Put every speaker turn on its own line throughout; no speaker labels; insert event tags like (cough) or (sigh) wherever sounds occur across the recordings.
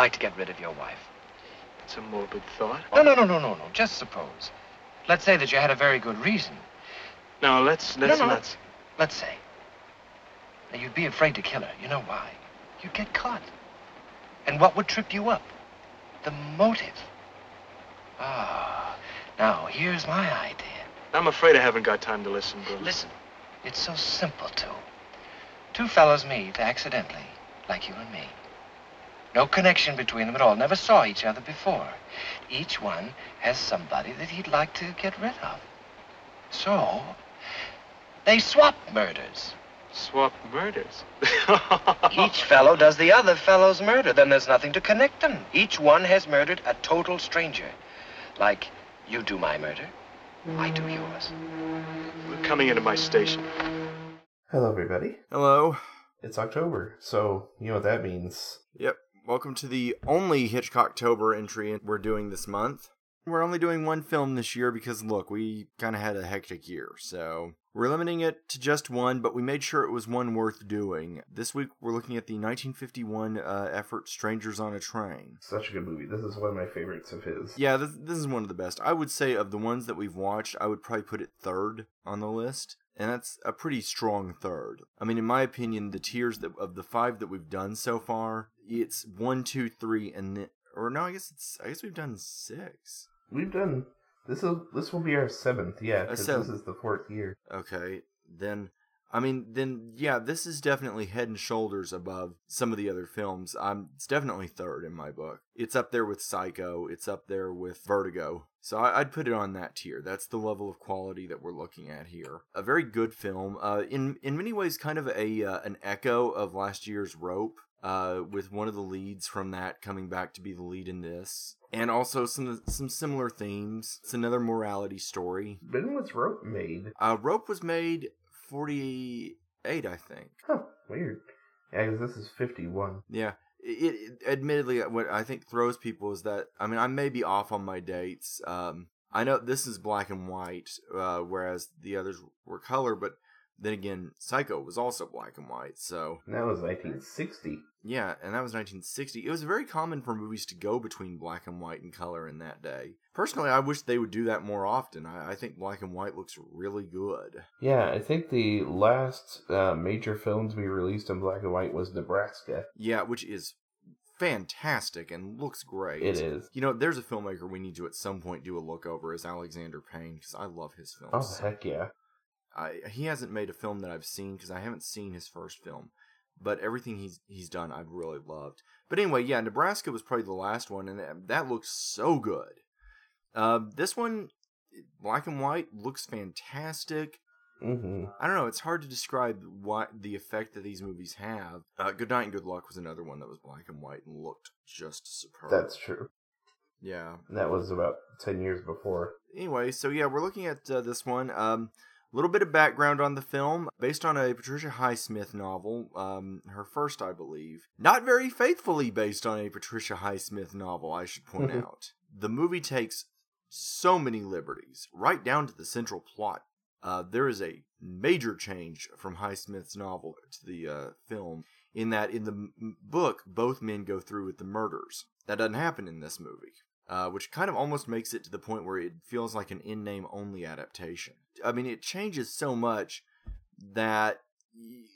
that, that you'd like to get rid of your wife.
It's a morbid thought.
No, no, no, no, no, no. Just suppose. Let's say that you had a very good reason.
No, let's let's
no, no, let's, let's say. Now, you'd be afraid to kill her. You know why? You'd get caught. And what would trip you up? The motive. Ah, now, here's my idea.
I'm afraid I haven't got time to listen, Bill.
Listen, it's so simple, too. Two fellows meet accidentally, like you and me. No connection between them at all. Never saw each other before. Each one has somebody that he'd like to get rid of. So, they swap murders.
Swap murders. (laughs)
Each fellow does the other fellow's murder. Then there's nothing to connect them. Each one has murdered a total stranger. Like you do my murder, I do yours.
We're coming into my station.
Hello, everybody.
Hello.
It's October, so you know what that means.
Yep. Welcome to the only Hitchcocktober entry we're doing this month. We're only doing one film this year because, look, we kind of had a hectic year, so we're limiting it to just one, but we made sure it was one worth doing. This week we're looking at the 1951 uh, effort Strangers on a Train.
Such a good movie. This is one of my favorites of his.
Yeah, this, this is one of the best. I would say of the ones that we've watched, I would probably put it third on the list. And that's a pretty strong third. I mean, in my opinion, the tiers that, of the five that we've done so far, it's one, two, three, and then, or no, I guess it's I guess we've done six.
We've done this. Will this will be our seventh? Yeah,
uh,
because this is the fourth year.
Okay, then I mean, then yeah, this is definitely head and shoulders above some of the other films. Um, it's definitely third in my book. It's up there with Psycho. It's up there with Vertigo. So I, I'd put it on that tier. That's the level of quality that we're looking at here. A very good film. Uh, in in many ways, kind of a uh, an echo of last year's Rope. Uh, with one of the leads from that coming back to be the lead in this, and also some some similar themes. It's another morality story.
When was Rope made?
Uh, Rope was made 48, I think.
Huh, weird. Yeah, because this is fifty-one.
Yeah. It, it admittedly what I think throws people is that I mean I may be off on my dates. Um, I know this is black and white, uh, whereas the others were color, but then again, Psycho was also black and white. So
And that was nineteen sixty.
yeah, and that was 1960. It was very common for movies to go between black and white and color in that day. Personally, I wish they would do that more often. I, I think black and white looks really good.
Yeah, I think the last uh, major to be released in black and white was Nebraska.
Yeah, which is fantastic and looks great.
It is.
You know, there's a filmmaker we need to at some point do a look over is Alexander Payne because I love his films.
Oh heck yeah!
I, he hasn't made a film that I've seen because I haven't seen his first film, but everything he's he's done I've really loved. But anyway, yeah, Nebraska was probably the last one, and that, that looks so good. Uh, this one, black and white, looks fantastic.
hmm
I don't know. It's hard to describe what the effect that these movies have. Uh, Good Night and Good Luck was another one that was black and white and looked just superb.
That's true.
yeah.
That was about ten years before.
Anyway, so yeah, we're looking at uh, this one. Um, a little bit of background on the film, based on a Patricia Highsmith novel, um, her first, I believe. Not very faithfully based on a Patricia Highsmith novel, I should point out. The movie takes so many liberties, right down to the central plot. Uh, there is a major change from Highsmith's novel to the uh, film, in that in the m- book, both men go through with the murders. That doesn't happen in this movie uh, which kind of almost makes it to the point where it feels like an in name only adaptation. I mean, it changes so much that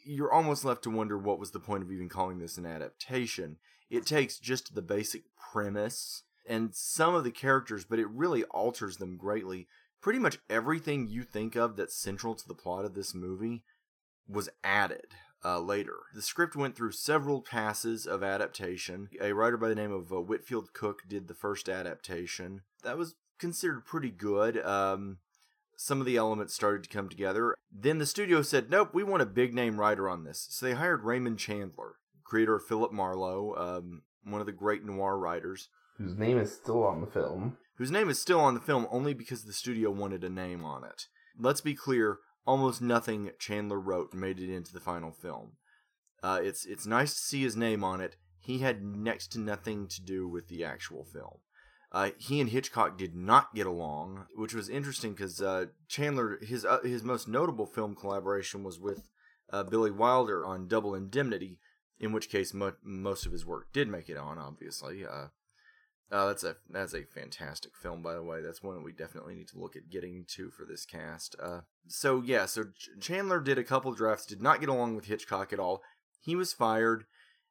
you're almost left to wonder what was the point of even calling this an adaptation. It takes just the basic premise and some of the characters, but it really alters them greatly. Pretty much everything you think of that's central to the plot of this movie was added uh, later. The script went through several passes of adaptation. A writer by the name of uh, Whitfield Cook did the first adaptation. That was considered pretty good. Um, some of the elements started to come together. Then the studio said, nope, we want a big name writer on this. So they hired Raymond Chandler, creator of Philip Marlowe, um, one of the great noir writers,
Whose name is still on the film.
whose name is still on the film only because the studio wanted a name on it. Let's be clear, almost nothing Chandler wrote made it into the final film. Uh, it's it's nice to see his name on it. He had next to nothing to do with the actual film. Uh, he and Hitchcock did not get along, which was interesting because uh, Chandler his uh, his most notable film collaboration was with uh, Billy Wilder on Double Indemnity. in which case mo- most of his work did make it on. Obviously, uh, that's a that's a fantastic film, by the way. That's one we definitely need to look at getting to for this cast. Uh, so yeah, so Ch- Chandler did a couple drafts, did not get along with Hitchcock at all. He was fired,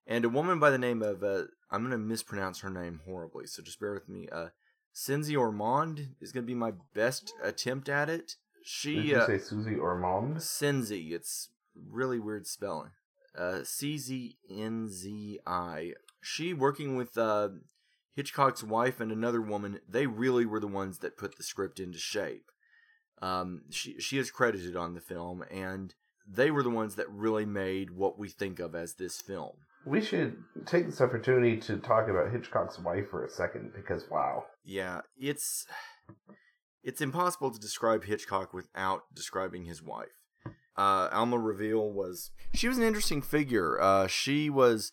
and a woman by the name of uh, I'm going to mispronounce her name horribly, so just bear with me. Uh, Cindy Ormonde is going to be my best attempt at it.
Did
She
you
uh,
say Susie Ormonde?
Cinzy. It's really weird spelling. Uh, C Z N Z I. She working with uh, Hitchcock's wife and another woman. They really were the ones that put the script into shape. Um, she she is credited on the film, and they were the ones that really made what we think of as this film.
We should take this opportunity to talk about Hitchcock's wife for a second because wow.
Yeah, it's it's impossible to describe Hitchcock without describing his wife. Uh, Alma Reville was she was an interesting figure. Uh, she was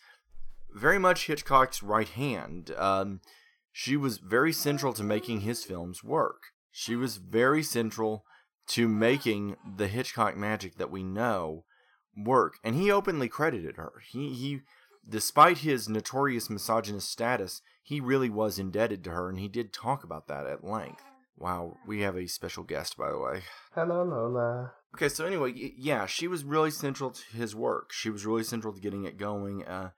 very much Hitchcock's right hand. Um, she was very central to making his films work. She was very central to making the Hitchcock magic that we know work, and he openly credited her. He he, despite his notorious misogynist status, he really was indebted to her, and he did talk about that at length. Wow, we have a special guest, by the way.
Hello, Lola.
Okay, so anyway, yeah, she was really central to his work. She was really central to getting it going, uh,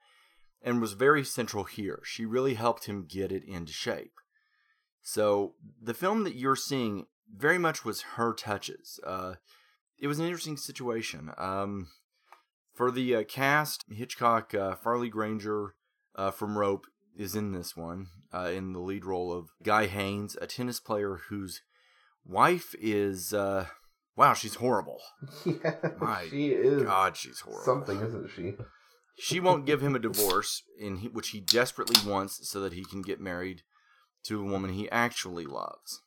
and was very central here. She really helped him get it into shape. So the film that you're seeing very much was her touches. Uh, it was an interesting situation. Um, for the uh, cast, Hitchcock, uh, Farley Granger uh, from Rope is in this one, uh, in the lead role of Guy Haines, a tennis player whose wife is, uh, wow, she's horrible. (laughs)
Yeah,
My
she is
God, she's horrible.
something, isn't she?
She won't give him a divorce, in he, which he desperately wants so that he can get married to a woman he actually loves,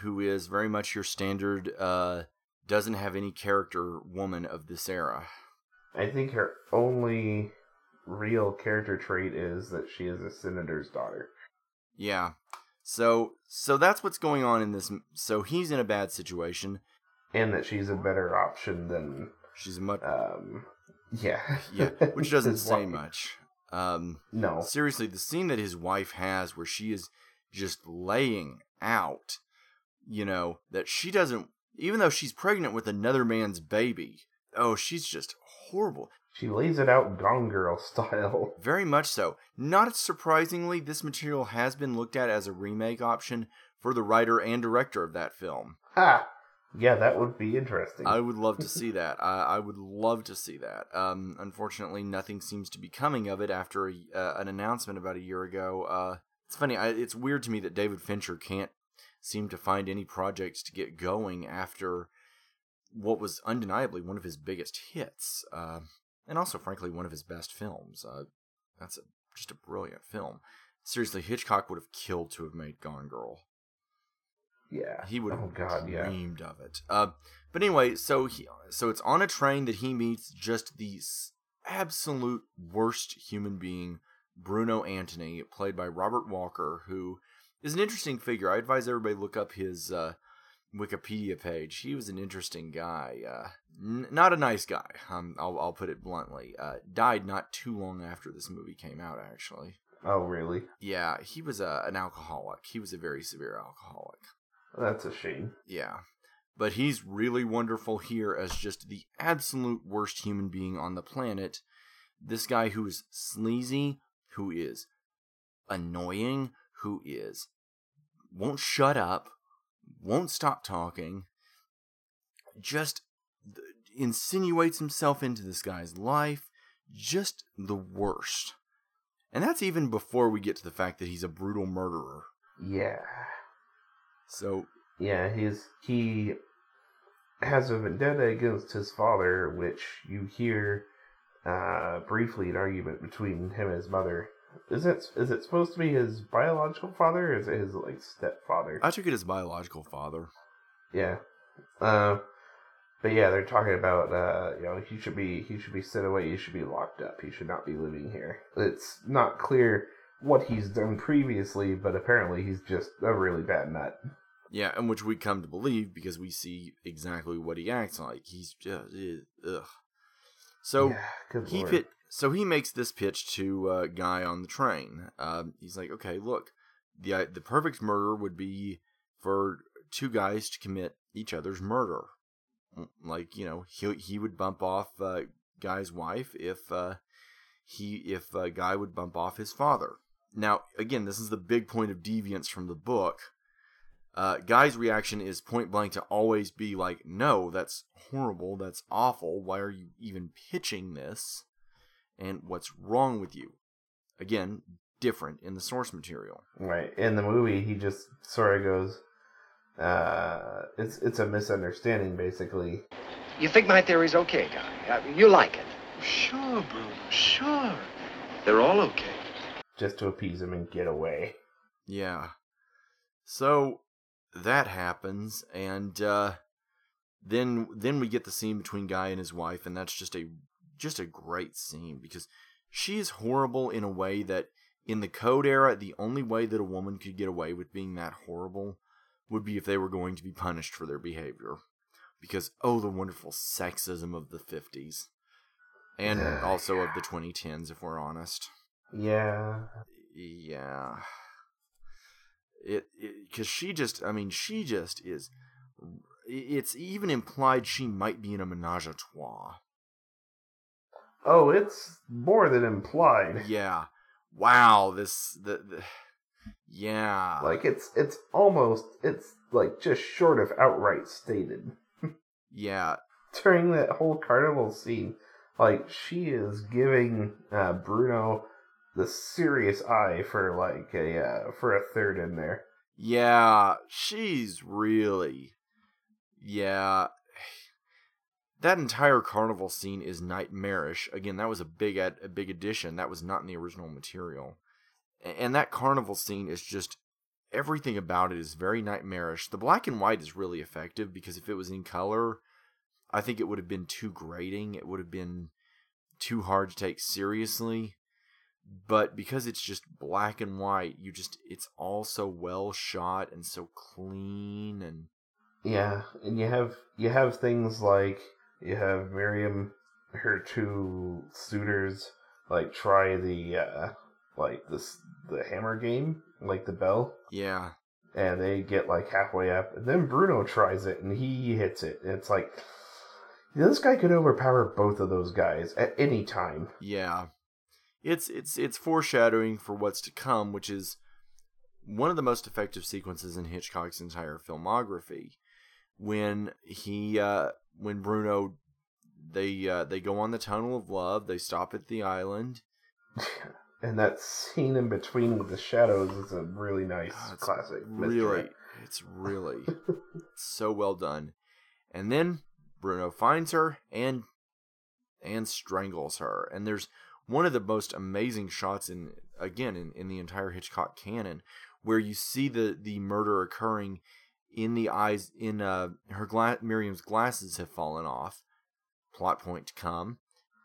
who is very much your standard, uh, doesn't have any character woman of this era.
I think her only real character trait is that she is a senator's daughter.
Yeah. So, so that's what's going on in this. So he's in a bad situation.
And that she's a better option than
She's a much,
um yeah.
yeah, which doesn't (laughs) say
wife.
much. Um,
No.
seriously, the scene that his wife has where she is just laying out, you know, that she doesn't, even though she's pregnant with another man's baby, oh, she's just horrible.
She lays it out Gone Girl (laughs) style.
Very much so. Not surprisingly, this material has been looked at as a remake option for the writer and director of that film.
Ha! Yeah, that would be interesting.
I would love to see that. I, I would love to see that. Um, unfortunately, nothing seems to be coming of it after a, uh, an announcement about a year ago. Uh, it's funny. I, it's weird to me that David Fincher can't seem to find any projects to get going after what was undeniably one of his biggest hits, uh, and also, frankly, one of his best films. Uh, that's a, just a brilliant film. Seriously, Hitchcock would have killed to have made Gone Girl.
Yeah.
He would have
Oh god, yeah.
dreamed of it. Uh, but anyway, so he so it's on a train that he meets just the absolute worst human being, Bruno Antony, played by Robert Walker, who is an interesting figure. I advise everybody look up his uh, Wikipedia page. He was an interesting guy. Uh, n- not a nice guy. Um, I'll, I'll put it bluntly. Uh, died not too long after this movie came out, actually.
Oh really?
Yeah, he was a, an alcoholic. He was a very severe alcoholic.
That's a shame.
Yeah. But he's really wonderful here as just the absolute worst human being on the planet. This guy who is sleazy, who is annoying, who is won't shut up, won't stop talking, just th- insinuates himself into this guy's life, just the worst. And that's even before we get to the fact that he's a brutal murderer.
Yeah.
So
Yeah, he's he has a vendetta against his father, which you hear uh, briefly an argument between him and his mother. Is it is it supposed to be his biological father, or is it his like stepfather?
I took it as biological father.
yeah. Uh, but yeah, they're talking about uh, you know he should be he should be sent away. He should be locked up. He should not be living here. It's not clear what he's done previously, but apparently he's just a really bad nut.
Yeah, and which we come to believe because we see exactly what he acts like. He's just ugh. So
Yeah,
he pit so he makes this pitch to uh, guy on the train. Um, he's like, okay, look, the uh, the perfect murder would be for two guys to commit each other's murder. Like you know, he he would bump off uh, guy's wife if uh, he if uh, guy would bump off his father. Now, again, this is the big point of deviance from the book. Uh, guy's reaction is point blank to always be like, "No, that's horrible. That's awful. Why are you even pitching this?" And what's wrong with you? Again, different in the source material.
Right. In the movie, he just sort of goes, uh, it's it's a misunderstanding, basically.
You think my theory's okay, Guy? Uh, you like it?
Sure, Bruno, sure. They're all okay.
Just to appease him and get away.
Yeah. So that happens, and uh, then then we get the scene between Guy and his wife, and that's just a just a great scene because she is horrible in a way that in the code era, the only way that a woman could get away with being that horrible would be if they were going to be punished for their behavior. Because oh, the wonderful sexism of the fifties, and (sighs) also of the 2010s, if we're honest.
Yeah.
Yeah. It because she just, I mean, she just is. It's even implied she might be in a menage a trois.
Oh, it's more than implied.
Yeah. Wow. This the, the yeah.
Like it's it's almost it's like just short of outright stated. (laughs)
yeah.
During that whole carnival scene, like she is giving uh, Bruno the serious eye for like a uh, for a third in there.
Yeah. She's really. Yeah. (sighs) That entire carnival scene is nightmarish. Again, that was a big ad- a big addition. That was not in the original material. And that carnival scene is just everything about it is very nightmarish. The black and white is really effective because if it was in color, I think it would have been too grating. It would have been too hard to take seriously. But because it's just black and white, you just it's all so well shot and so clean and
Yeah, and you have you have things like you have Miriam, her two suitors, like try the uh like this the hammer game, like the bell,
yeah.
and they get like halfway up, and then Bruno tries it and he hits it, and it's like this guy could overpower both of those guys at any time.
Yeah. It's it's it's foreshadowing for what's to come, which is one of the most effective sequences in Hitchcock's entire filmography. When he uh when Bruno they uh they go on the tunnel of love, they stop at the island. (laughs)
And that scene in between with the shadows is a really nice
it's
classic.
Really
mystery.
it's really (laughs) so well done. And then Bruno finds her and and strangles her. And there's one of the most amazing shots in again in, in the entire Hitchcock canon where you see the the murder occurring in the eyes in uh her gla- Miriam's glasses have fallen off. Plot point to come.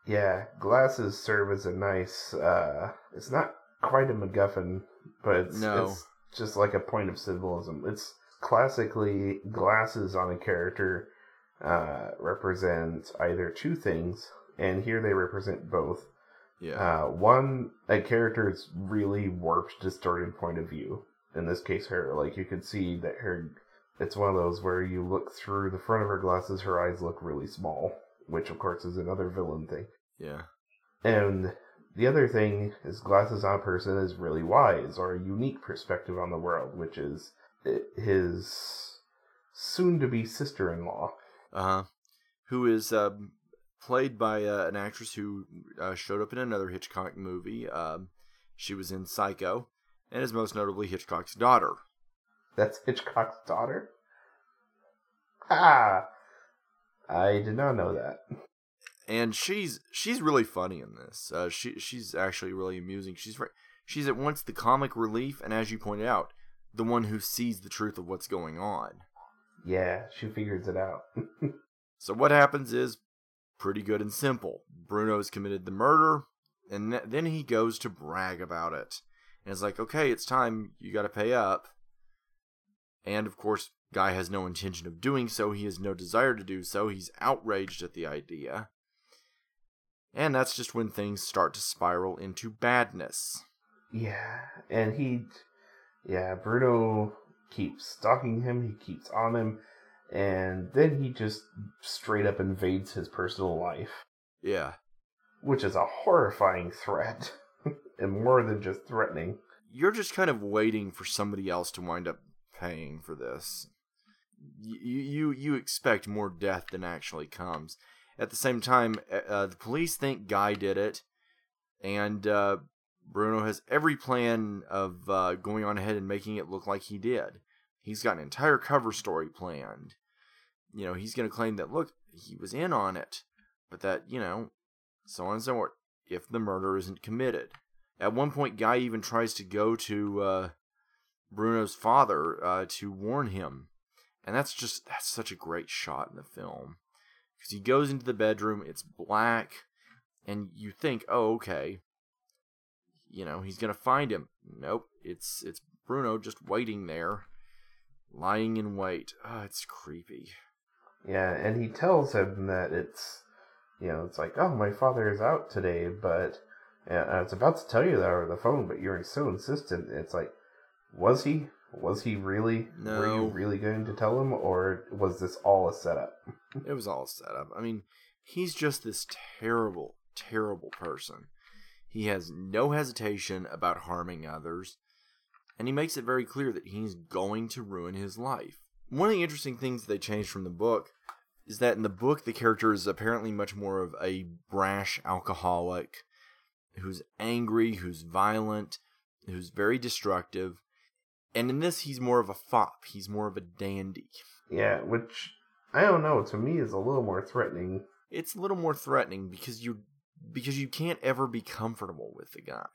Yeah, glasses serve as a nice. uh It's not quite a MacGuffin, but it's,
No.
it's just like a point of symbolism. It's classically glasses on a character uh represent either two things, and here they represent both.
Yeah.
Uh, one, a character's really warped, distorted point of view. In this case, her. Like you could see that her. It's one of those where you look through the front of her glasses, her eyes look really small, which of course is another villain thing.
yeah.
And the other thing is glasses on a person is really wise or a unique perspective on the world, which is his soon-to-be sister-in-law.
uh-huh who is um, played by uh, an actress who uh, showed up in another hitchcock movie um, she was in psycho and is most notably hitchcock's daughter
That's Hitchcock's daughter. Ah, I did not know that.
and she's she's really funny in this uh, she she's actually really amusing she's she's at once the comic relief and as you pointed out the one who sees the truth of what's going on
Yeah, she figures it out. (laughs)
So what happens is pretty good and simple. Bruno's committed the murder, and th- then he goes to brag about it. And it's like, okay, it's time. You got to pay up. And of course, guy has no intention of doing so. He has no desire to do so. He's outraged at the idea. And that's just when things start to spiral into badness.
Yeah, and he, yeah, Bruno keeps stalking him. He keeps on him, and then he just straight up invades his personal life,
Yeah.
which is a horrifying threat, (laughs) and more than just threatening.
You're just kind of waiting for somebody else to wind up paying for this. You you you expect more death than actually comes. At the same time, uh, the police think Guy did it, and uh, Bruno has every plan of uh, going on ahead and making it look like he did. He's got an entire cover story planned. You know, he's going to claim that, look, he was in on it, but that, you know, so on and so forth, if the murder isn't committed. At one point, Guy even tries to go to uh, Bruno's father uh, to warn him. And that's just, that's such a great shot in the film. Because he goes into the bedroom, it's black, and you think, oh, okay, you know, he's gonna find him. Nope, it's it's Bruno just waiting there, lying in wait. Oh, it's creepy.
Yeah, and he tells him that it's, you know, it's like, oh, my father is out today, but uh, I was about to tell you that over the phone, but you're so insistent. It's like, was he? Was he really? Were you really going to tell him, or was this all a setup? (laughs)
It was all a setup. I mean, he's just this terrible, terrible person. He has no hesitation about harming others, and he makes it very clear that he's going to ruin his life. One of the interesting things they changed from the book is that in the book, the character is apparently much more of a brash alcoholic who's angry, who's violent, who's very destructive. And in this, he's more of a fop. He's more of a dandy.
Yeah, which I don't know. To me, is a little more threatening.
it's a little more threatening because you because you can't ever be comfortable with the guy.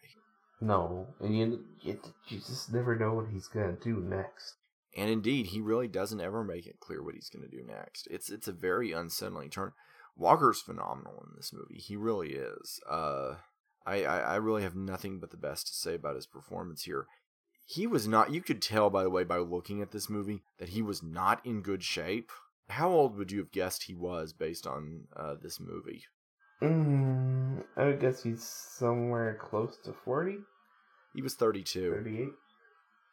No, and you you, you just never know what he's gonna do next.
And indeed, he really doesn't ever make it clear what he's going to do next. It's it's a very unsettling turn. Walker's phenomenal in this movie. He really is. Uh, I, I I really have nothing but the best to say about his performance here. He was not. You could tell, by the way, by looking at this movie, that he was not in good shape. How old would you have guessed he was based on uh, this movie?
Mm, I would guess he's somewhere close to 40,
He was 32.
38.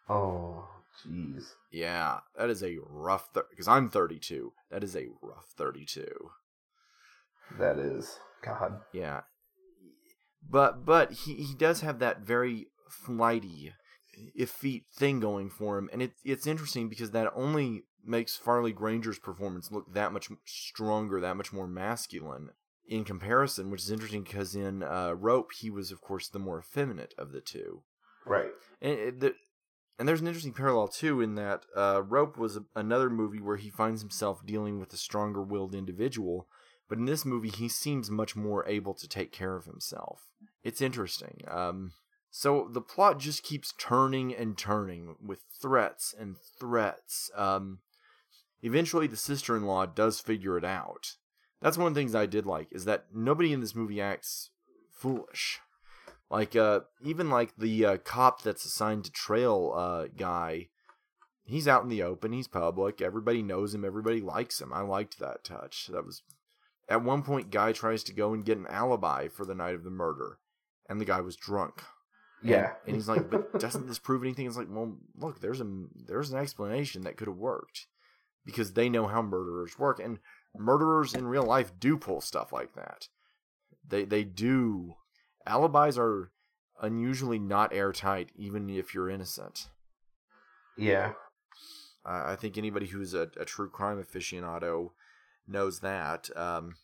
Oh, jeez.
Yeah, that is a rough because I'm 32. That is a rough 32.
That is God.
Yeah. But but he, he does have that very flighty, effete thing going for him, and it, it's interesting because that only makes Farley Granger's performance look that much stronger, that much more masculine in comparison, which is interesting because in uh, Rope he was of course the more effeminate of the two.
Right.
And it, the, and there's an interesting parallel too in that uh, Rope was a, another movie where he finds himself dealing with a stronger-willed individual, but in this movie he seems much more able to take care of himself. It's interesting. Um, so the plot just keeps turning and turning with threats and threats. Um, eventually, the sister-in-law does figure it out. That's one of the things I did like is that nobody in this movie acts foolish. Like uh even like the uh, cop that's assigned to trail uh guy, he's out in the open, he's public, everybody knows him, everybody likes him. I liked that touch. That was at one point guy tries to go and get an alibi for the night of the murder and the guy was drunk. And-
Yeah.
And, he's like, "But doesn't this prove anything?" It's like, "Well, look, there's a there's an explanation that could have worked." Because they know how murderers work and murderers in real life do pull stuff like that. They they do alibis are unusually not airtight, even if you're innocent.
Yeah.
I I think anybody who's a, a true crime aficionado knows that. Um,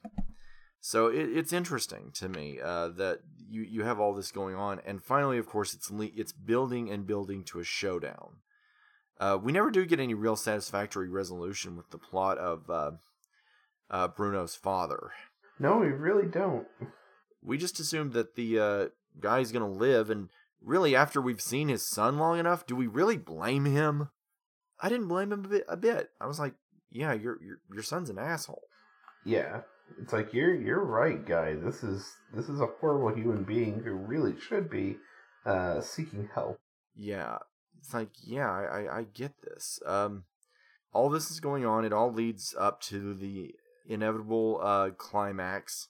so it, it's interesting to me uh, that you, you have all this going on, and finally, of course, it's le- it's building and building to a showdown. Uh, we never do get any real satisfactory resolution with the plot of uh, uh, Bruno's father.
No, we really don't.
We just assumed that the uh, guy's gonna live, and really, after we've seen his son long enough, do we really blame him? I didn't blame him a bit. A bit. I was like, yeah, your your your son's an asshole.
Yeah. It's like you're you're right, guy. This is this is a horrible human being who really should be uh seeking help.
Yeah, it's like, yeah, I I, I get this. Um, all this is going on. It all leads up to the inevitable uh climax.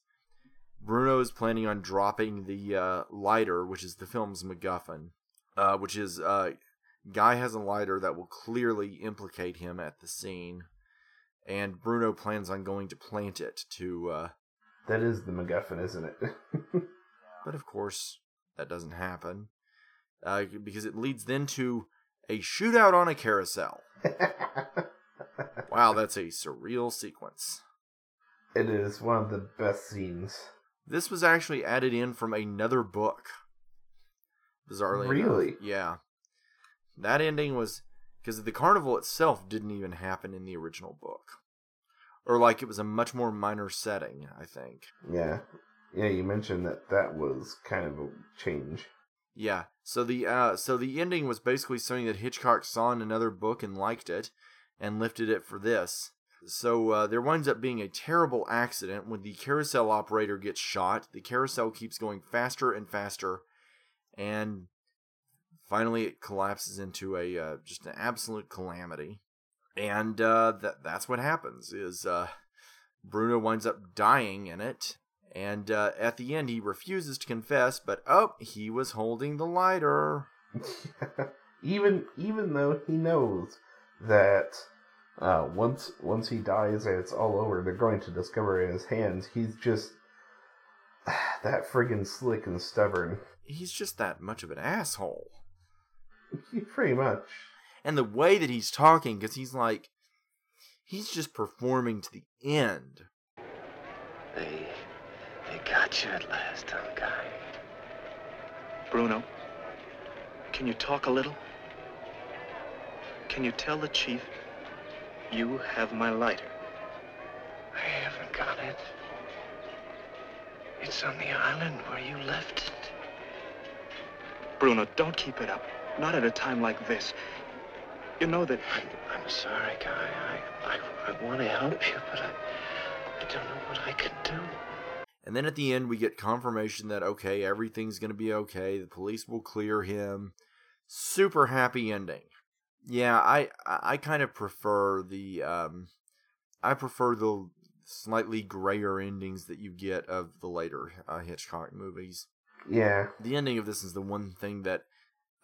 Bruno is planning on dropping the uh, lighter, which is the film's MacGuffin, uh, which is uh, Guy has a lighter that will clearly implicate him at the scene, and Bruno plans on going to plant it to. Uh,
That is the MacGuffin, isn't it? (laughs)
but of course, that doesn't happen uh, because it leads then to a shootout on a carousel. (laughs) Wow, that's a surreal sequence.
it is one of the best scenes.
This was actually added in from another book. Bizarrely, enough.
Really?
yeah. That ending was because the carnival itself didn't even happen in the original book, or like it was a much more minor setting. I think.
Yeah. Yeah, you mentioned that that was kind of a change.
Yeah. So the uh, so the ending was basically something that Hitchcock saw in another book and liked it, and lifted it for this. So uh, there winds up being a terrible accident when the carousel operator gets shot. The carousel keeps going faster and faster, and finally it collapses into a uh, just an absolute calamity. And uh, that that's what happens is uh, Bruno winds up dying in it. And uh, at the end, he refuses to confess, but oh, he was holding the lighter. (laughs)
even even though he knows that uh, once once he dies and it's all over, they're going to discover in his hands. He's just (sighs) that friggin' slick and stubborn.
He's just that much of an asshole. (laughs)
Pretty much.
And the way that he's talking, because he's like, he's just performing to the end.
They, they got you at last, huh, Guy?
Bruno, can you talk a little? Can you tell the chief you have my lighter?
I haven't got it. It's on the island where you left it.
Bruno, don't keep it up. Not at a time like this. You know that
I'm, I'm sorry, Guy. I, I, I want to help you, but I, I don't know what I can do.
And then at the end, we get confirmation that, okay, everything's going to be okay. The police will clear him. Super happy ending. Yeah, I, I, kind of prefer the, um, I prefer the slightly grayer endings that you get of the later uh, Hitchcock movies.
Yeah.
The ending of this is the one thing that,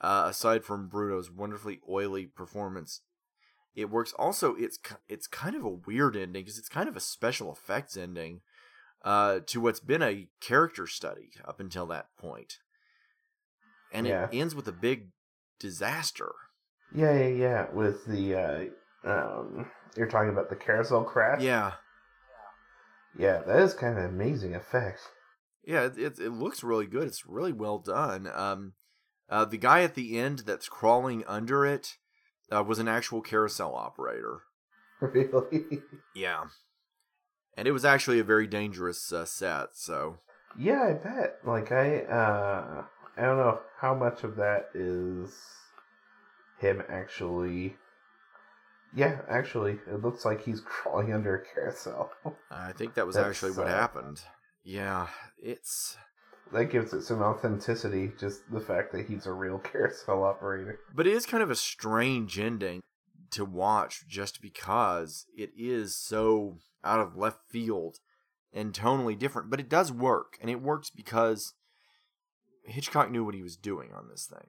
uh, aside from Bruno's wonderfully oily performance, it works. Also, it's it's kind of a weird ending because it's kind of a special effects ending uh, to what's been a character study up until that point, and
Yeah.
it ends with a big disaster.
Yeah, yeah, yeah. With the uh um you're talking about the carousel crash?
Yeah,
Yeah, that is kind of an amazing effect.
yeah, it, it it looks really good. It's really well done. Um, uh, the guy at the end that's crawling under it uh, was an actual carousel operator. (laughs)
Really?
Yeah. And it was actually a very dangerous uh, set, so
yeah, I bet. Like I uh I don't know how much of that is him actually Yeah, actually, it looks like he's (laughs) crawling under a carousel.
I think that was
That's,
actually what
uh,
happened. Yeah, it's
that gives it some authenticity, just the fact that he's a real (laughs) carousel operator.
but it is kind of a strange ending to watch just because it is so out of left field and tonally different, but it does work and it works because Hitchcock knew what he was doing on this thing.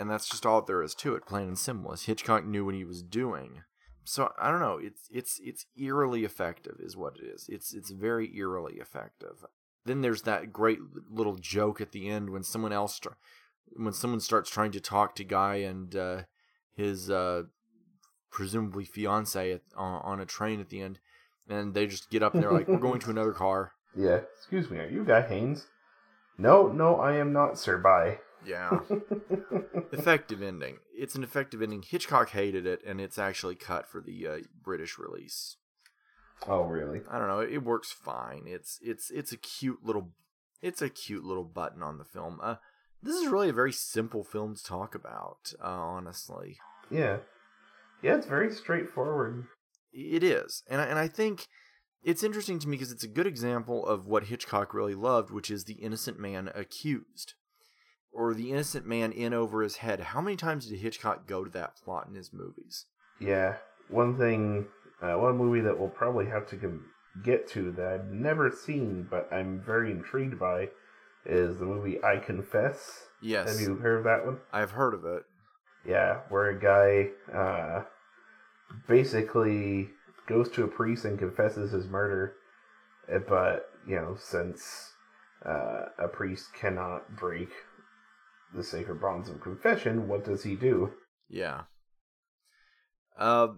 And that's just all there is to it, plain and simple. Is Hitchcock knew what he was doing. So I don't know. It's it's it's eerily effective, is what it is. It's it's very eerily effective. Then there's that great little joke at the end when someone else, when someone starts trying to talk to Guy and uh, his uh, presumably fiance at, on, on a train at the end, and they just get up and they're like, "We're going to another car." (laughs)
Yeah, excuse me, are you Guy Haines? No, no, I am not, Sir. Bye.
Yeah. effective ending. It's an effective ending. Hitchcock hated it, and it's actually cut for the uh, British release.
oh, really?
I don't know. It works fine. It's it's it's a cute little it's a cute little button on the film. Uh, this is really a very simple film to talk about. Uh, honestly,
Yeah. Yeah, it's very straightforward.
it is, and I, and I think it's interesting to me because it's a good example of what Hitchcock really loved, which is the innocent man accused. Or the innocent man in over his head. How many times did Hitchcock go to that plot in his movies?
Yeah. One thing, uh, one movie that we'll probably have to com- get to that I've never seen, but I'm very intrigued by, is the movie I Confess.
Yes,
Have you heard of that one?
I've heard of it.
Yeah, where a guy uh, basically goes to a priest and confesses his murder, eh, but you know, since uh, a priest cannot break the sacred bonds of confession, what does he do?
Yeah. Uh,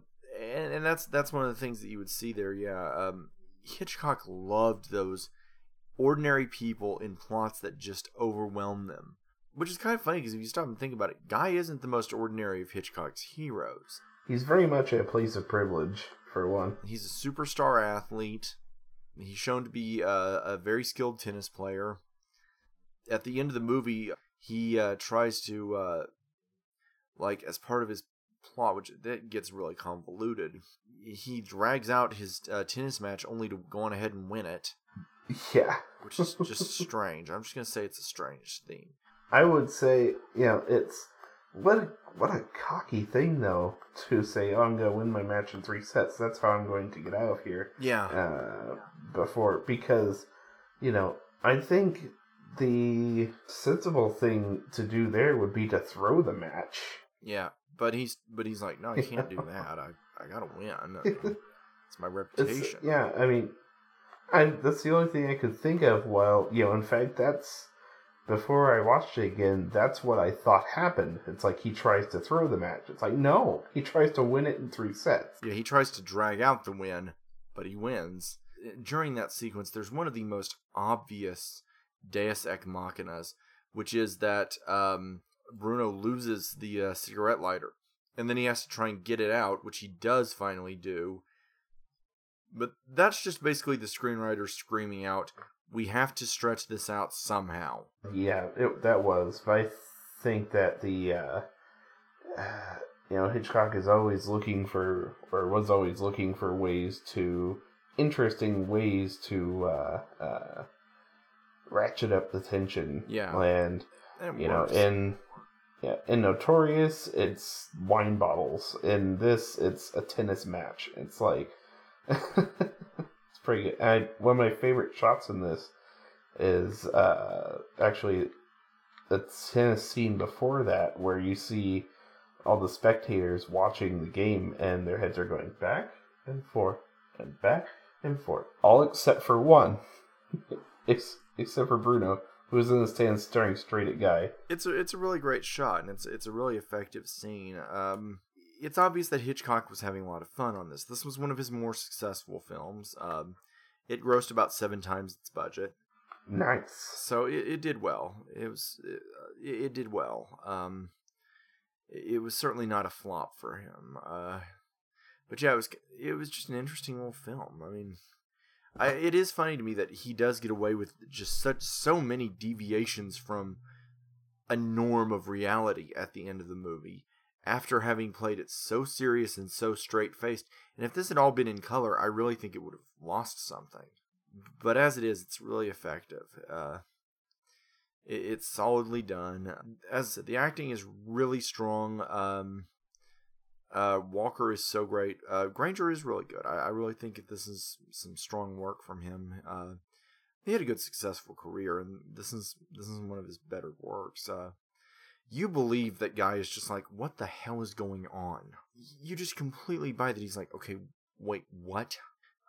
and, and that's that's one of the things that you would see there. Yeah. Um, Hitchcock loved those ordinary people in plots that just overwhelm them. Which is kind of funny because if you stop and think about it, Guy isn't the most ordinary of Hitchcock's heroes.
He's very much a place of privilege, for one.
He's a superstar athlete. He's shown to be a, a very skilled tennis player. At the end of the movie, he uh, tries to, uh, like, as part of his plot, which that gets really convoluted, he drags out his uh, tennis match only to go on ahead and win it, (laughs)
Yeah.
which is just strange. I'm just gonna say it's a strange theme.
I would say, you know, it's what a, what a cocky thing though to say, "Oh, I'm going to win my match in three sets. That's how I'm going to get out of here."
Yeah,
Uh, before because, you know, I think the sensible thing to do there would be to throw the match.
yeah, but he's but he's like, no, I can't do (laughs) that. I I gotta win. (laughs) It's my
It's,
reputation.
yeah, I mean, I that's the only thing I could think of. While you know, in fact, that's before I watched it again. That's what I thought happened. It's like he tries to throw the match. It's like no, he tries to win it in three sets.
Yeah, he tries to drag out the win, but he wins. During that sequence, there's one of the most obvious Deus Ex Machinas, which is that um, Bruno loses the uh, cigarette lighter, and then he has to try and get it out, which he does finally do. But that's just basically the screenwriter screaming out, "We have to stretch this out somehow."
Yeah, it, that was. I think that the uh, uh, you know Hitchcock is always looking for, or was always looking for ways to interesting ways to uh, uh, ratchet up the tension.
Yeah.
and
it
you know, in yeah, in Notorious, it's wine bottles. In this, it's a tennis match. It's like (laughs) it's pretty good. I, one of my favorite shots in this is uh, actually the tennis scene before that, where you see all the spectators watching the game, and their heads are going back and forth and back and forth, all except for one, (laughs) Ex- except for Bruno, who is in the stand staring straight at Guy.
it's a it's a really great shot and it's it's a really effective scene. Um, it's obvious that Hitchcock was having a lot of fun on this. This was one of his more successful films. Um, it grossed about seven times its budget,
Nice.
so it, it did well. It was it, it did well. Um, it, it was certainly not a flop for him. Uh, but yeah, it was it was just an interesting little film. I mean. I, it is funny to me that he does get away with just such so many deviations from a norm of reality at the end of the movie after having played it so serious and so straight faced. And if this had all been in color, I really think it would have lost something. But as it is, it's really effective. Uh, it, it's solidly done. As the acting is really strong. Um, uh, Walker is so great. Uh, Granger is really good. I, I really think that this is some strong work from him. Uh, he had a good, successful career, and this is this is one of his better works. Uh, you believe that guy is just like, what the hell is going on? You just completely buy that he's like, okay, wait, what?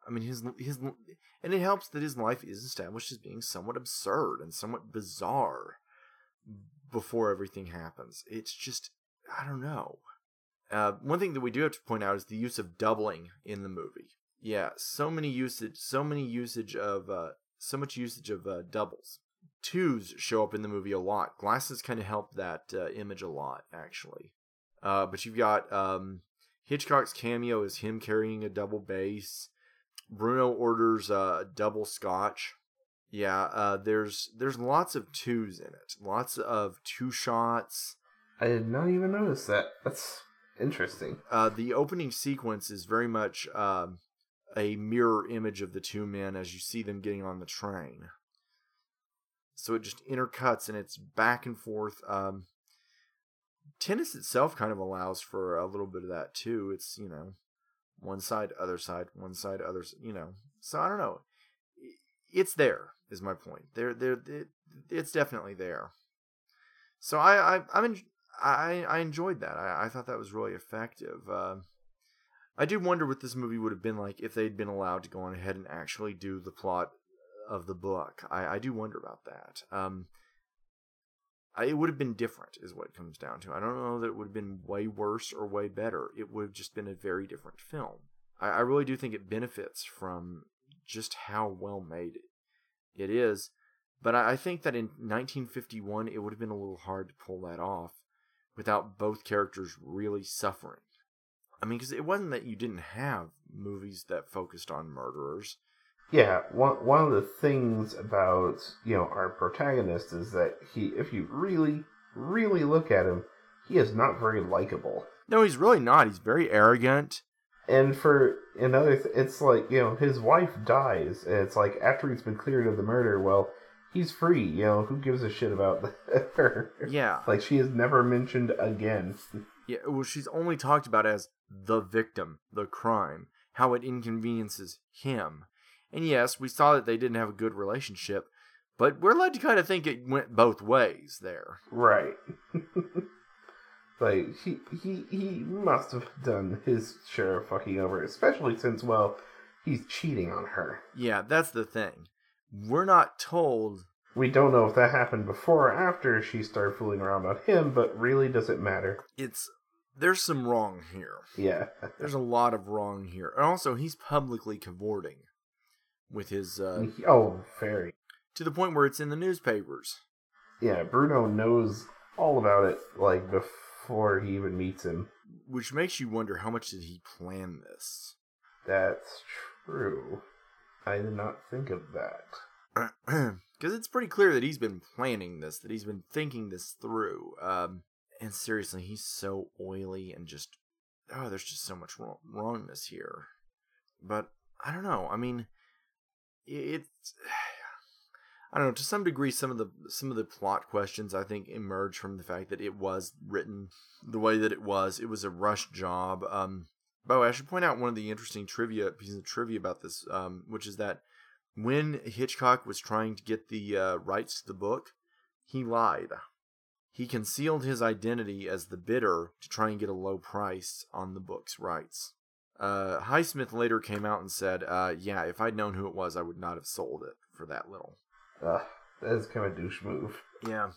I mean, his his, and it helps that his life is established as being somewhat absurd and somewhat bizarre before everything happens. It's just, I don't know. Uh, one thing that we do have to point out is the use of doubling in the movie. Yeah, so many usage, so many usage of, uh, so much usage of uh, doubles. Twos show up in the movie a lot. Glasses kind of help that uh, image a lot, actually. Uh, but you've got um, Hitchcock's cameo is him carrying a double bass. Bruno orders uh, a double scotch. Yeah, there's there's lots of twos in it. Lots of two shots.
I did not even notice that. That's interesting.
Uh, the opening sequence is very much um, a mirror image of the two men as you see them getting on the train. So it just intercuts and it's back and forth. Um, tennis itself kind of allows for a little bit of that too. It's you know, one side, other side, one side, other. You know, So I don't know. It's there is my point. There, there, it, it's definitely there. So I, I, I'm in, I, I enjoyed that. I, I thought that was really effective. Uh, I do wonder what this movie would have been like if they'd been allowed to go on ahead and actually do the plot of the book. I, I do wonder about that. Um, I, it would have been different, is what it comes down to. I don't know that it would have been way worse or way better. It would have just been a very different film. I, I really do think it benefits from just how well made it is. But I, I think that in 1951, it would have been a little hard to pull that off without both characters really suffering. I mean, because it wasn't that you didn't have movies that focused on murderers.
Yeah, one one of the things about you know our protagonist is that he, if you really, really look at him, he is not very likable.
No, he's really not. He's very arrogant.
And for another, th- it's like you know his wife dies, and it's like after he's been cleared of the murder, well, he's free. You know who gives a shit about (laughs) her?
Yeah.
like she is never mentioned again. (laughs)
Yeah, well, she's only talked about as the victim, the crime, how it inconveniences him. And yes, we saw that they didn't have a good relationship, but we're led to kind of think it went both ways there.
Right. (laughs) like he he he must have done his share of fucking over, especially since well, he's cheating on her.
Yeah, that's the thing. We're not told.
We don't know if that happened before or after she started fooling around on him, but really does it matter?
It's there's some wrong here.
Yeah.
There's a lot of wrong here, and also he's publicly cavorting with his uh,
oh, very.
to the point where it's in the newspapers.
Yeah, Bruno knows all about it like before he even meets him.
Which makes you wonder how much did he plan this?
That's true. I did not think of that. (clears throat)
because it's pretty clear that he's been planning this, that he's been thinking this through. Um, and seriously, he's so oily and just oh, there's just so much wrong- wrongness here. But I don't know. I mean, it's (sighs) I don't know. To some degree, some of the some of the plot questions I think emerge from the fact that it was written the way that it was. It was a rush job. Um, by the way, I should point out one of the interesting trivia pieces of trivia about this, um, which is that when Hitchcock was trying to get the uh, rights to the book, he lied. He concealed his identity as the bidder to try and get a low price on the book's rights. Uh, Highsmith later came out and said, uh, "Yeah, if I'd known who it was, I would not have sold it for that little."
Uh, that is kind of a douche move.
Yeah.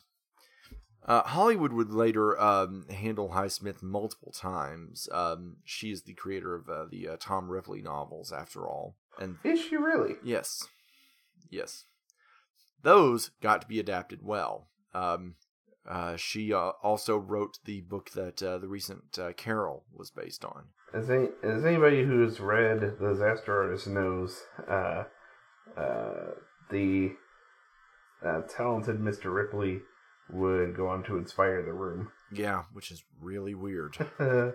Uh, Hollywood would later um, handle Highsmith multiple times. Um, she is the creator of uh, the uh, Tom Ripley novels, after all, and
Is she really?
Yes. Yes. Those got to be adapted well. Um, uh, she uh, also wrote the book that uh, the recent uh, Carol was based on.
As, any, as anybody who's read The Disaster Artist knows, uh, uh, the uh, talented Mr. Ripley would go on to inspire The Room.
Yeah, which is really weird. (laughs)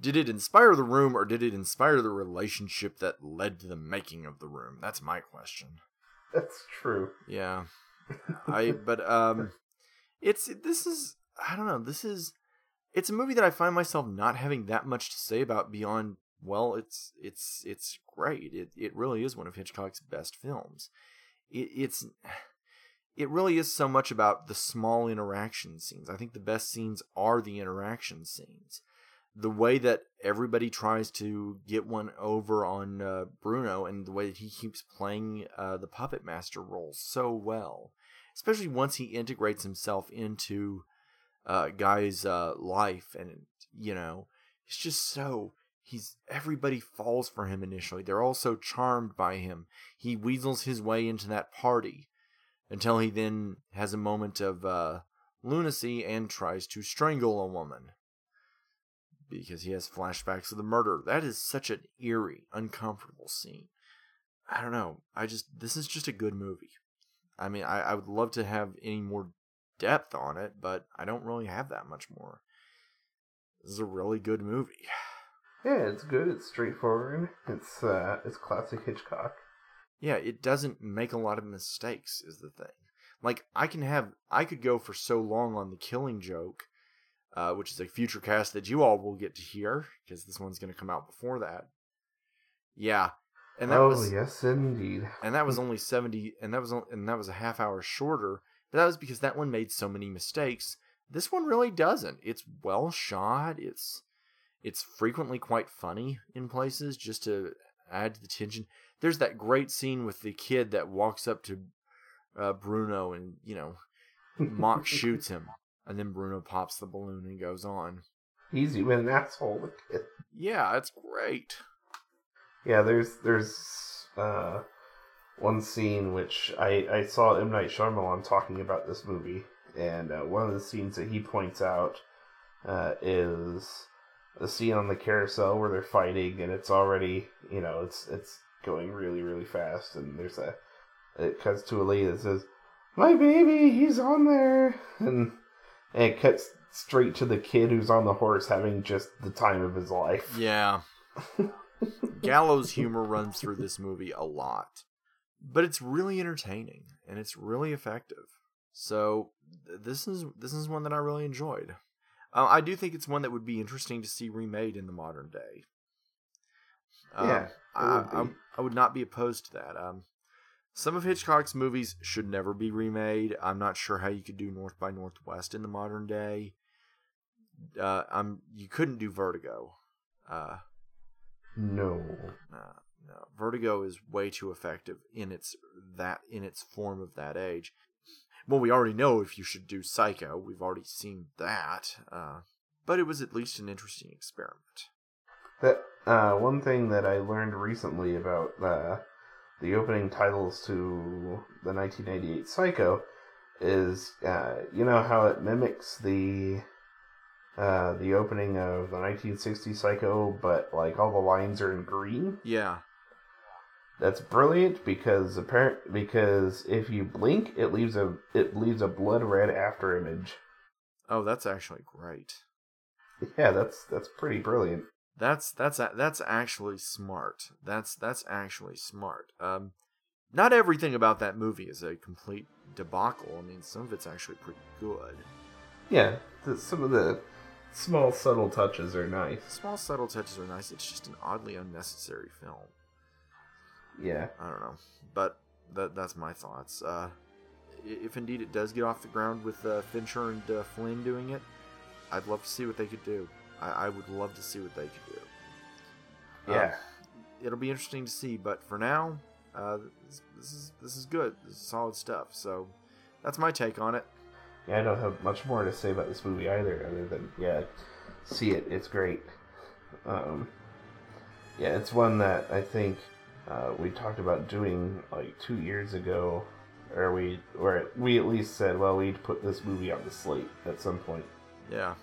Did it inspire the room or did it inspire the relationship that led to the making of the room? That's my question.
That's true.
Yeah. (laughs) I but um it's this is I don't know, this is it's a movie that I find myself not having that much to say about beyond well, it's it's it's great. It it really is one of Hitchcock's best films. It, it's it really is so much about the small interaction scenes. I think the best scenes are the interaction scenes. The way that everybody tries to get one over on uh, Bruno and the way that he keeps playing uh, the puppet master role so well, especially once he integrates himself into uh, Guy's uh, life, and you know, it's just so he's everybody falls for him initially. They're all so charmed by him. He weasels his way into that party until he then has a moment of uh, lunacy and tries to strangle a woman because he has flashbacks of the murder. That is such an eerie, uncomfortable scene. I don't know. I just this is just a good movie. I mean, I, I would love to have any more depth on it, but I don't really have that much more. This is a really good movie. (sighs)
Yeah, it's good. It's straightforward. It's uh, it's classic Hitchcock.
Yeah, it doesn't make a lot of mistakes, is the thing. Like, I can have, I could go for so long on the killing joke, uh, which is a future cast that you all will get to hear, because this one's going to come out before that. Yeah, and that
oh
was
yes, indeed.
and that was only 70 and that was and that was a half hour shorter but that was because that one made so many mistakes this one really doesn't it's well shot it's it's frequently quite funny in places just to add to the tension. There's that great scene with the kid that walks up to uh, bruno and you know mock (laughs) shoots him and then bruno pops the balloon and goes on.
Easy even an asshole.
yeah it's great.
Yeah, there's there's uh, one scene which I I saw M. Night Shyamalan talking about this movie, and uh, one of the scenes that he points out uh, is a scene on the carousel where they're fighting, and it's already you know it's it's going really really fast, and there's a it cuts to a lady that says, "My baby, he's on there," and and it cuts straight to the kid who's on the horse having just the time of his life.
Yeah. (laughs) Gallows humor runs through this movie a lot. But it's really entertaining and it's really effective. So th- this is this is one that I really enjoyed. Uh, I do think it's one that would be interesting to see remade in the modern day. Um,
Yeah,
I,
would
I. I would not be opposed to that. Um, some of Hitchcock's movies should never be remade. I'm not sure how you could do North by Northwest in the modern day. Uh, I'm you couldn't do Vertigo. Uh,
No.
no, no. Vertigo is way too effective in its that in its form of that age. Well, we already know if you should do Psycho. We've already seen that. Uh, but it was at least an interesting experiment.
That uh, one thing that I learned recently about uh, the opening titles to the 1998 Psycho is uh, you know how it mimics the uh, the opening of the 1960 Psycho, but like all the lines are in green.
Yeah,
That's brilliant because apparent because if you blink, it leaves a it leaves a blood red after image.
Oh, that's actually great.
Yeah, that's that's pretty brilliant.
That's that's that's actually smart. That's that's actually smart. Um, not everything about that movie is a complete debacle. I mean, some of it's actually pretty good.
Yeah, the, some of the small subtle touches are nice.
Small subtle touches are nice. It's just an oddly unnecessary film.
Yeah.
I don't know, but that that's my thoughts. Uh, if indeed it does get off the ground with uh, Fincher and uh, Flynn doing it, I'd love to see what they could do. I, I would love to see what they could do. Um,
Yeah.
it'll be interesting to see. But for now, uh, this, this is this is good. This is solid stuff. So that's my take on it.
Yeah, I don't have much more to say about this movie either, other than yeah, see it. It's great. Um, yeah, it's one that I think uh, we talked about doing like two years ago, or we or we at least said, well, we'd put this movie on the slate at some point.
Yeah.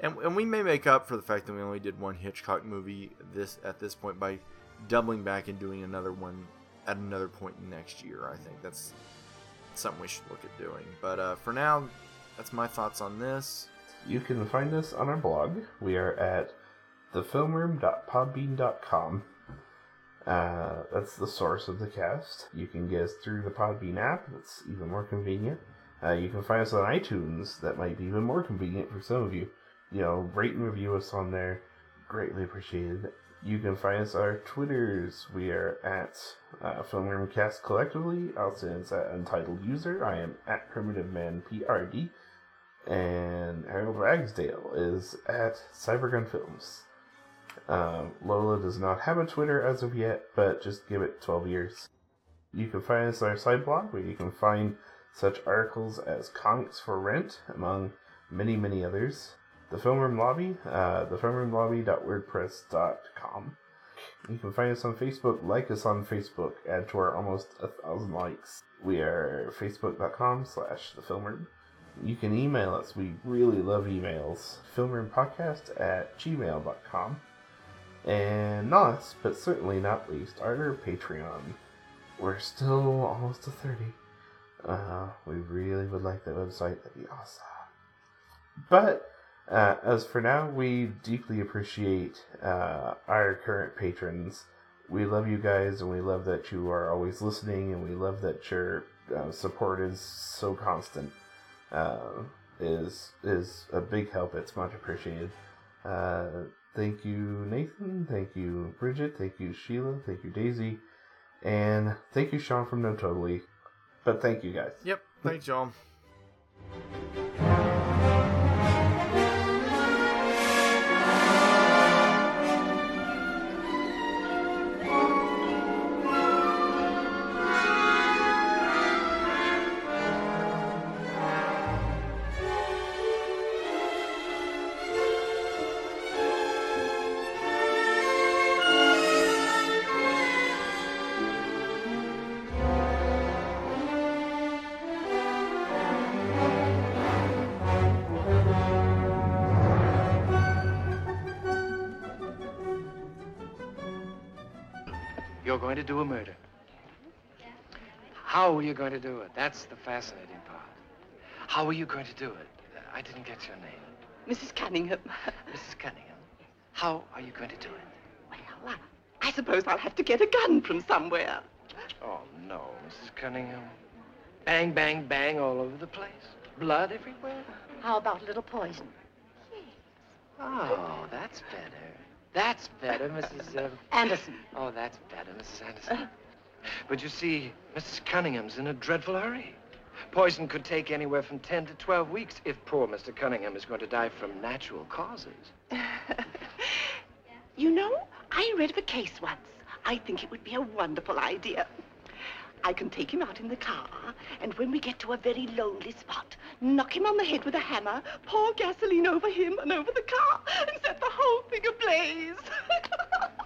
And, and we may make up for the fact that we only did one Hitchcock movie this at this point by doubling back and doing another one at another point next year. I think that's something we should look at doing. But uh, for now, that's my thoughts on this.
You can find us on our blog. We are at thefilmroom.podbean.com. Uh, that's the source of the cast. You can get us through the Podbean app. That's even more convenient. Uh, you can find us on iTunes. That might be even more convenient for some of you. You know, rate and review us on there. Greatly appreciated. You can find us on our Twitters. We are at uh, Film Room Cast collectively. Austin's at Untitled User. I am at Primitive Man PRD and Harold Ragsdale is at Cybergun Films. Um, Lola does not have a Twitter as of yet, but just give it 12 years. You can find us on our side blog where you can find such articles as Comics for Rent, among many, many others. The Film Room Lobby, uh, thefilmroomlobby.wordpress.com. You can find us on Facebook, like us on Facebook, add to our almost a thousand likes. We are facebook.com slash the film. You can email us. We really love emails. Filmroompodcast at gmail.com. And last, but certainly not least, our Patreon. We're still almost to 30. Uh, we really would like that website. That'd be awesome. But uh, as for now, we deeply appreciate uh, our current patrons. We love you guys, and we love that you are always listening, and we love that your uh, support is so constant uh, is is a big help. It's much appreciated. Thank you, Nathan. Thank you, Bridget. Thank you, Sheila. Thank you, Daisy. And thank you, Sean from No Totally. But thank you guys.
Yep. Thanks, y'all.
Going to do a murder. How are you going to do it? That's the fascinating part. How are you going to do it? I didn't get your name.
Mrs. Cunningham.
Mrs. Cunningham. How are you going to do it?
Well, I, I suppose I'll have to get a gun from somewhere.
Oh, no, Mrs. Cunningham. Bang, bang, bang all over the place. Blood everywhere.
How about a little poison?
Oh, that's better. That's better, Mrs. Uh,
Anderson.
oh, that's better, Mrs. Anderson. But you see, Mrs. Cunningham's in a dreadful hurry. Poison could take anywhere from 10 to 12 weeks if poor Mr. Cunningham is going to die from natural causes. (laughs)
you know, I read of a case once. I think it would be a wonderful idea. I can take him out in the car, and when we get to a very lonely spot, knock him on the head with a hammer, pour gasoline over him and over the car, and set the whole thing ablaze. (laughs)